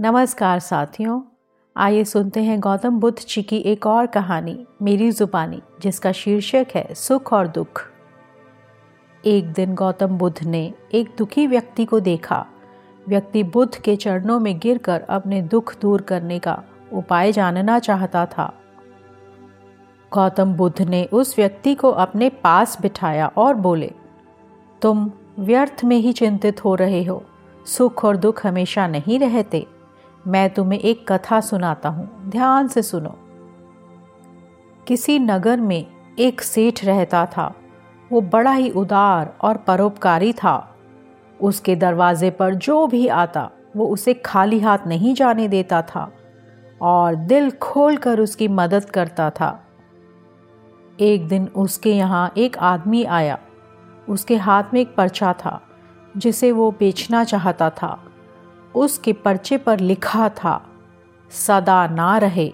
नमस्कार साथियों, आइए सुनते हैं गौतम बुद्ध जी की एक और कहानी, मेरी जुबानी, जिसका शीर्षक है सुख और दुख। एक दिन गौतम बुद्ध ने एक दुखी व्यक्ति को देखा। व्यक्ति बुद्ध के चरणों में गिरकर अपने दुख दूर करने का उपाय जानना चाहता था। गौतम बुद्ध ने उस व्यक्ति को अपने पास बिठाया और बोले, तुम व्यर्थ में ही चिंतित हो रहे हो। सुख और दुख हमेशा नहीं रहते। मैं तुम्हें एक कथा सुनाता हूँ। ध्यान से सुनो। किसी नगर में एक सेठ रहता था। वो बड़ा ही उदार और परोपकारी था। उसके दरवाजे पर जो भी आता, वो उसे खाली हाथ नहीं जाने देता था और दिल खोल कर उसकी मदद करता था। एक दिन उसके यहाँ एक आदमी आया। उसके हाथ में एक पर्चा था, जिसे वो बेचना चाहता था। उसके पर्चे पर लिखा था, सदा ना रहे।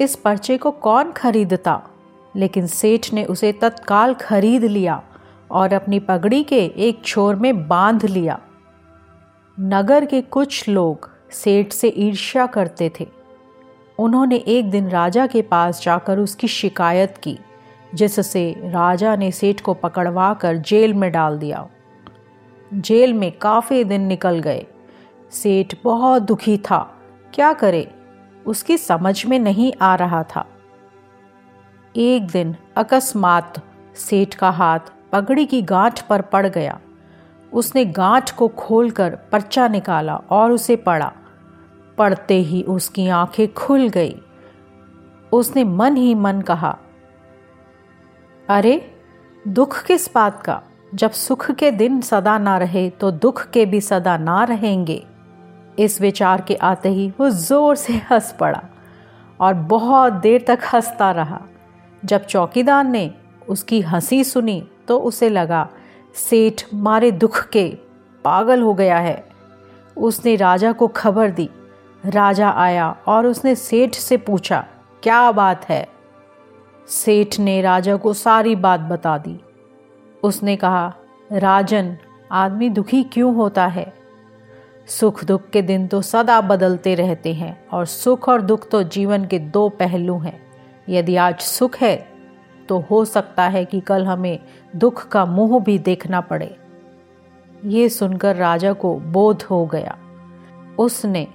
इस पर्चे को कौन खरीदता? लेकिन सेठ ने उसे तत्काल खरीद लिया और अपनी पगड़ी के एक छोर में बाँध लिया। नगर के कुछ लोग सेठ से ईर्ष्या करते थे। उन्होंने एक दिन राजा के पास जाकर उसकी शिकायत की, जिससे राजा ने सेठ को पकड़वा कर जेल में डाल दिया। जेल में काफ़ी दिन निकल गए। सेठ बहुत दुखी था। क्या करे? उसकी समझ में नहीं आ रहा था। एक दिन अकस्मात सेठ का हाथ पगड़ी की गांठ पर पड़ गया। उसने गांठ को खोलकर पर्चा निकाला और उसे पढ़ा पढ़ते ही उसकी आँखें खुल गई। उसने मन ही मन कहा, अरे, दुख किस बात का? जब सुख के दिन सदा ना रहे तो दुख के भी सदा ना रहेंगे। इस विचार के आते ही वो ज़ोर से हंस पड़ा और बहुत देर तक हंसता रहा। जब चौकीदार ने उसकी हँसी सुनी तो उसे लगा, सेठ, मारे दुख के पागल हो गया है। उसने राजा को खबर दी। राजा आया और उसने सेठ से पूछा, क्या बात है? सेठ ने राजा को सारी बात बता दी। उसने कहा, राजन, आदमी दुखी क्यों होता है? सुख दुख के दिन तो सदा बदलते रहते हैं और सुख और दुख तो जीवन के दो पहलू हैं। यदि आज सुख है तो हो सकता है कि कल हमें दुख का मुँह भी देखना पड़े। ये सुनकर राजा को बोध हो गया। उसने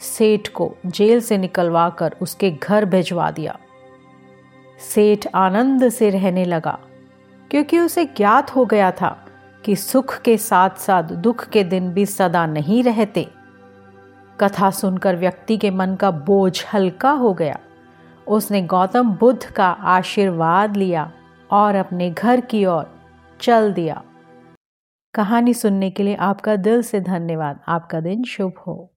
सेठ को जेल से निकलवा कर उसके घर भिजवा दिया। सेठ आनंद से रहने लगा, क्योंकि उसे ज्ञात हो गया था कि सुख के साथ साथ दुख के दिन भी सदा नहीं रहते। कथा सुनकर व्यक्ति के मन का बोझ हल्का हो गया। उसने गौतम बुद्ध का आशीर्वाद लिया और अपने घर की ओर चल दिया। कहानी सुनने के लिए आपका दिल से धन्यवाद। आपका दिन शुभ हो।